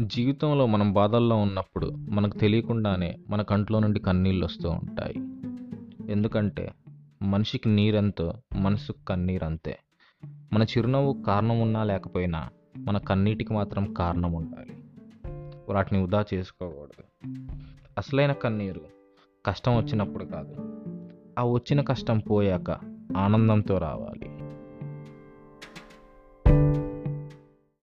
జీవితంలో మనం బాధల్లో ఉన్నప్పుడు మనకు తెలియకుండానే మన కంట్లో నుండి కన్నీళ్ళు వస్తూ ఉంటాయి. ఎందుకంటే మనిషికి నీరెంతో మనసుకు కన్నీరు అంతే. మన చిరునవ్వు కారణం ఉన్నా లేకపోయినా మన కన్నీటికి మాత్రం కారణం ఉండాలి. వాటిని వృధా చేసుకోకూడదు. అసలైన కన్నీరు కష్టం వచ్చినప్పుడు కాదు. ఆ వచ్చిన కష్టం పోయాక ఆనందంతో రావాలి.